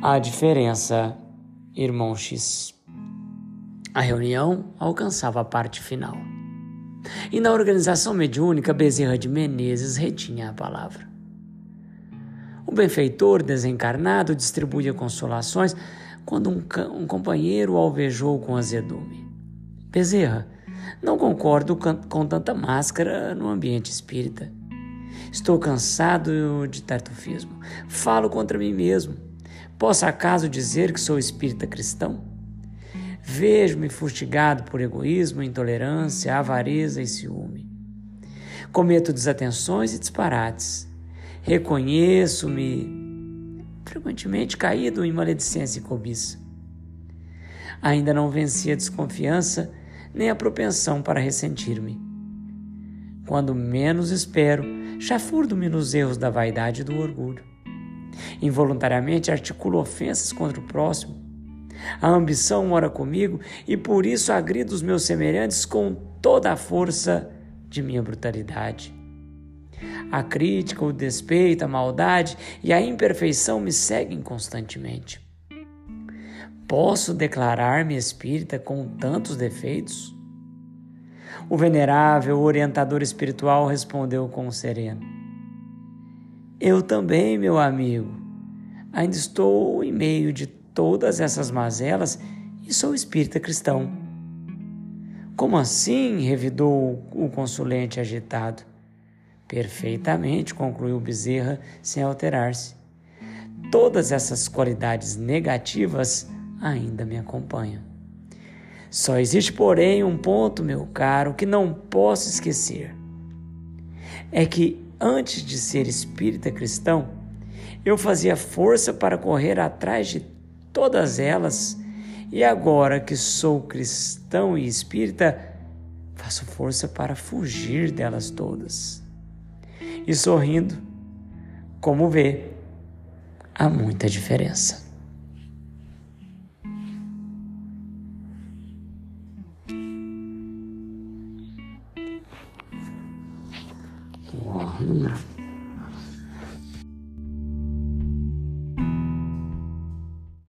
A diferença, irmão X. A reunião alcançava a parte final. E na organização mediúnica, Bezerra de Menezes retinha a palavra. O benfeitor desencarnado distribuía consolações quando um, um companheiro alvejou com azedume. Bezerra, não concordo com tanta máscara no ambiente espírita. Estou cansado de tartufismo. Falo contra mim mesmo. Posso acaso dizer que sou espírita cristão? Vejo-me fustigado por egoísmo, intolerância, avareza e ciúme. Cometo desatenções e disparates. Reconheço-me frequentemente caído em maledicência e cobiça. Ainda não venci a desconfiança nem a propensão para ressentir-me. Quando menos espero, já furdo-me nos erros da vaidade e do orgulho. Involuntariamente articulo ofensas contra o próximo. A ambição mora comigo e por isso agrido os meus semelhantes com toda a força de minha brutalidade. A crítica, o despeito, a maldade e a imperfeição me seguem constantemente. Posso declarar-me espírita com tantos defeitos? O venerável orientador espiritual respondeu com sereno: Eu também, meu amigo. Ainda estou em meio de todas essas mazelas e sou espírita cristão. Como assim? revidou o consulente agitado. Perfeitamente, concluiu Bezerra sem alterar-se. Todas essas qualidades negativas ainda me acompanham. Só existe, porém, um ponto, meu caro, que não posso esquecer. É que antes de ser espírita cristão, eu fazia força para correr atrás de todas elas, e agora que sou cristão e espírita, faço força para fugir delas todas. E sorrindo, como vê, há muita diferença. Oh,